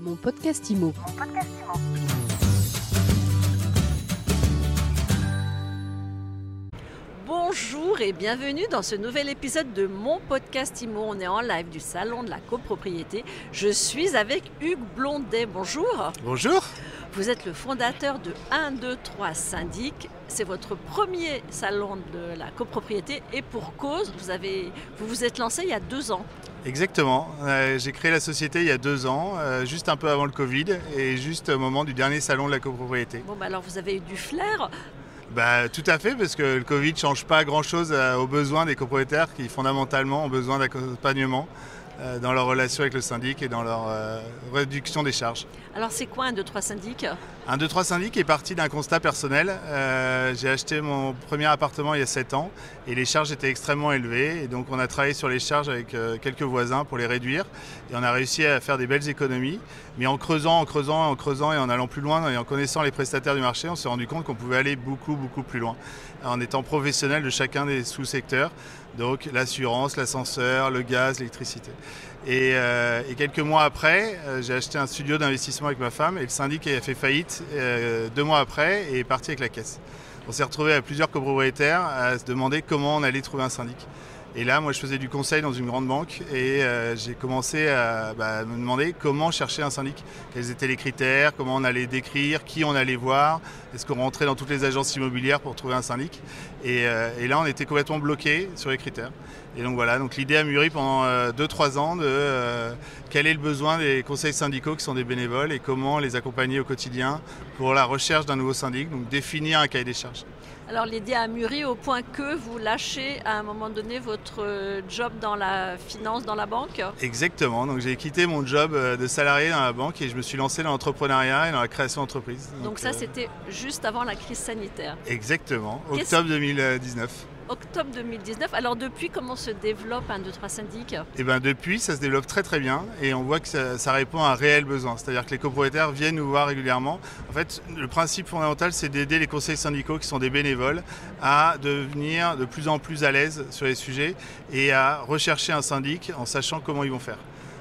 Mon podcast IMO. Bonjour et bienvenue dans ce nouvel épisode de mon podcast IMO. On est en live du salon de la copropriété. Je suis avec Hugues Blondet. Bonjour. Bonjour. Vous êtes le fondateur de 1, 2, 3 Syndic. C'est votre premier salon de la copropriété et pour cause, vous, avez, vous vous êtes lancé il y a deux ans. Exactement. Euh, J'ai créé la société il y a deux ans, euh, juste un peu avant le Covid et juste au moment du dernier salon de la copropriété. Bon, bah alors vous avez eu du flair. Bah, tout à fait, parce que le Covid ne change pas grand-chose euh, aux besoins des copropriétaires qui fondamentalement ont besoin d'accompagnement dans leur relation avec le syndic et dans leur euh, réduction des charges. Alors c'est quoi 1, 2, 3 Syndic? Un 2-3 syndic est parti d'un constat personnel. Euh, J'ai acheté mon premier appartement il y a 7 ans et les charges étaient extrêmement élevées. Et donc on a travaillé sur les charges avec euh, quelques voisins pour les réduire. Et on a réussi à faire des belles économies. Mais en creusant, en creusant, en creusant et en allant plus loin et en connaissant les prestataires du marché, on s'est rendu compte qu'on pouvait aller beaucoup, beaucoup plus loin. En étant professionnel de chacun des sous-secteurs. Donc l'assurance, l'ascenseur, le gaz, l'électricité. Et, euh, quelques mois après, euh, j'ai acheté un studio d'investissement avec ma femme et le syndic a fait faillite euh, deux mois après et est parti avec la caisse. On s'est retrouvé à plusieurs copropriétaires à se demander comment on allait trouver un syndic. Et là, moi, je faisais du conseil dans une grande banque et euh, j'ai commencé à bah, me demander comment chercher un syndic. Quels étaient les critères, comment on allait décrire, qui on allait voir, est-ce qu'on rentrait dans toutes les agences immobilières pour trouver un syndic. Et, euh, là, on était complètement bloqué sur les critères. Et donc voilà, donc l'idée a mûri pendant 2-3 ans de euh, quel est le besoin des conseils syndicaux qui sont des bénévoles et comment les accompagner au quotidien pour la recherche d'un nouveau syndic, donc définir un cahier des charges. Alors l'idée a mûri au point que vous lâchez à un moment donné votre euh, job dans la finance, dans la banque. Exactement, donc j'ai quitté mon job euh, de salarié dans la banque et je me suis lancé dans l'entrepreneuriat et dans la création d'entreprise. Donc, ça euh, c'était juste avant la crise sanitaire. Exactement, octobre 2019. Octobre 2019. Alors depuis, comment se développe un 2, 3 syndic Et ben depuis, ça se développe très très bien et on voit que ça, ça répond à un réel besoin. C'est-à-dire que les copropriétaires viennent nous voir régulièrement. En fait, le principe fondamental, c'est d'aider les conseils syndicaux qui sont des bénévoles à devenir de plus en plus à l'aise sur les sujets et à rechercher un syndic en sachant comment ils vont faire.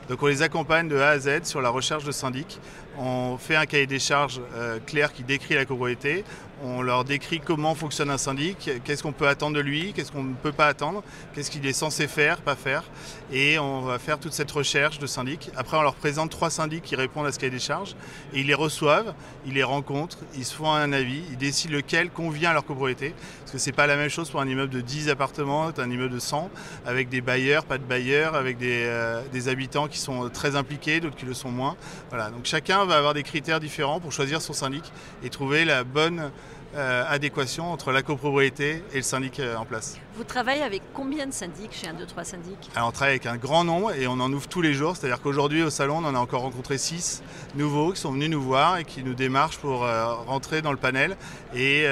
Donc on les accompagne de A à Z sur la recherche de syndic. On fait un cahier des charges euh, clair qui décrit la copropriété. On leur décrit comment fonctionne un syndic, qu'est-ce qu'on peut attendre de lui, qu'est-ce qu'on ne peut pas attendre, qu'est-ce qu'il est censé faire, pas faire. Et on va faire toute cette recherche de syndic. Après, on leur présente trois syndics qui répondent à ce cahier des charges. Et ils les reçoivent, ils les rencontrent, ils se font un avis, ils décident lequel convient à leur copropriété. Parce que c'est pas la même chose pour un immeuble de 10 appartements, un immeuble de 100, avec des bailleurs, pas de bailleurs, avec des, euh, des habitants qui sont très impliqués, d'autres qui le sont moins. Voilà, donc chacun va avoir des critères différents pour choisir son syndic et trouver la bonne euh, adéquation entre la copropriété et le syndic euh, en place. Vous travaillez avec combien de syndics chez un 2, 3 syndic Alors on travaille avec un grand nombre et on en ouvre tous les jours, c'est-à-dire qu'aujourd'hui au salon on en a encore rencontré 6 nouveaux qui sont venus nous voir et qui nous démarchent pour euh, rentrer dans le panel et,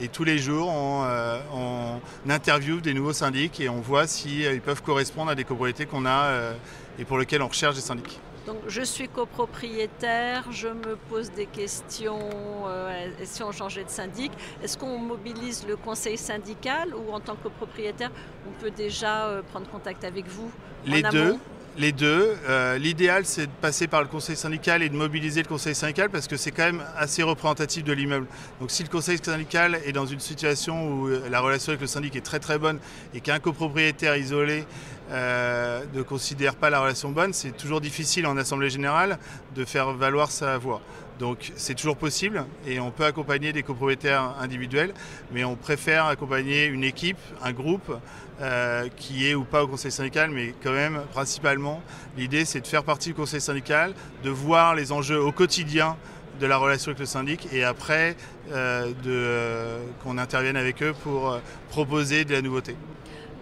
et tous les jours on, on interviewe des nouveaux syndics et on voit si euh, ils peuvent correspondre à des copropriétés qu'on a et pour lesquelles on recherche des syndics. Donc je suis copropriétaire, je me pose des questions, euh, si on changeait de syndic, est-ce qu'on mobilise le conseil syndical ou en tant que copropriétaire, on peut déjà euh, prendre contact avec vous en Les amont? deux. Les deux. Euh, L'idéal, c'est de passer par le conseil syndical et de mobiliser le conseil syndical parce que c'est quand même assez représentatif de l'immeuble. Donc, si le conseil syndical est dans une situation où euh, la relation avec le syndic est très très bonne et qu'un copropriétaire isolé euh, ne considère pas la relation bonne, c'est toujours difficile en assemblée générale de faire valoir sa voix. Donc c'est toujours possible et on peut accompagner des copropriétaires individuels, mais on préfère accompagner une équipe, un groupe euh, qui est ou pas au conseil syndical, mais quand même principalement l'idée c'est de faire partie du conseil syndical, de voir les enjeux au quotidien de la relation avec le syndic et après euh, de, euh, qu'on intervienne avec eux pour proposer de la nouveauté.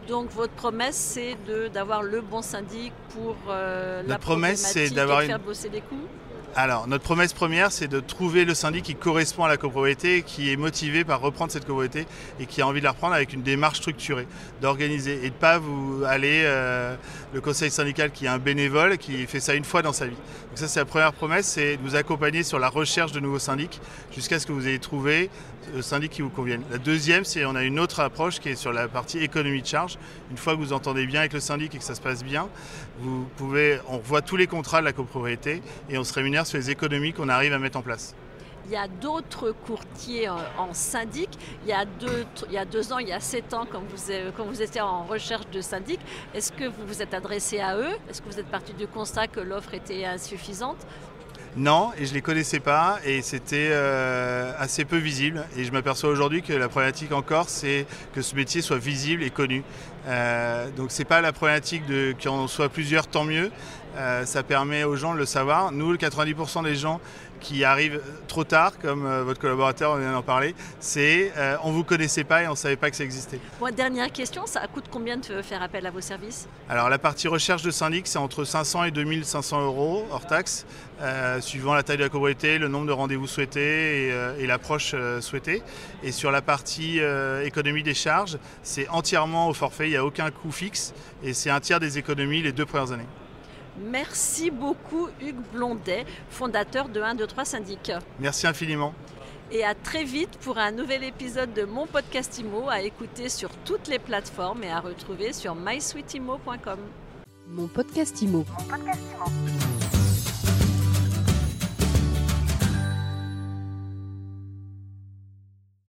Donc votre promesse, c'est d'avoir le bon syndic pour euh, la promesse, c'est d'avoir une- faire bosser les coûts? Alors, notre promesse première, c'est de trouver le syndic qui correspond à la copropriété, qui est motivé par reprendre cette copropriété et qui a envie de la reprendre avec une démarche structurée, d'organiser et de pas vous aller euh, le conseil syndical qui est un bénévole qui fait ça une fois dans sa vie. Donc ça, c'est la première promesse, c'est de vous accompagner sur la recherche de nouveaux syndics jusqu'à ce que vous ayez trouvé le syndic qui vous convienne. La deuxième, c'est on a une autre approche qui est sur la partie économie de charge. Une fois que vous entendez bien avec le syndic et que ça se passe bien, vous pouvez, on revoit tous les contrats de la copropriété et on se rémunère sur les économies qu'on arrive à mettre en place. Il y a d'autres courtiers en syndic. Il y, a deux, il y a deux ans, il y a sept ans, quand vous, quand vous étiez en recherche de syndic, est-ce que vous vous êtes adressé à eux? Est-ce que vous êtes parti du constat que l'offre était insuffisante? Non, et je ne les connaissais pas et c'était euh, assez peu visible. Et je m'aperçois aujourd'hui que la problématique encore, c'est que ce métier soit visible et connu. Euh, donc c'est pas la problématique de qu'il en soit plusieurs, tant mieux. Euh, ça permet aux gens de le savoir. Nous, le 90% des gens qui arrivent trop tard, comme euh, votre collaborateur vient d'en parler, c'est euh, on ne vous connaissait pas et on ne savait pas que ça existait. dernière question, ça coûte combien de faire appel à vos services? Alors la partie recherche de syndic, c'est entre 500 et 2500 euros hors taxe, suivant la taille de la copropriété, le nombre de rendez-vous souhaités et, l'approche souhaitée. Et sur la partie économie des charges, c'est entièrement au forfait, il n'y a aucun coût fixe et c'est un tiers des économies les deux premières années. Merci beaucoup Hugues Blondet, fondateur de 1, 2, 3 Syndic. Merci infiniment. Et à très vite pour un nouvel épisode de mon podcast IMO à écouter sur toutes les plateformes et à retrouver sur mysweetimo.com. Mon podcast IMO. Mon podcast IMO.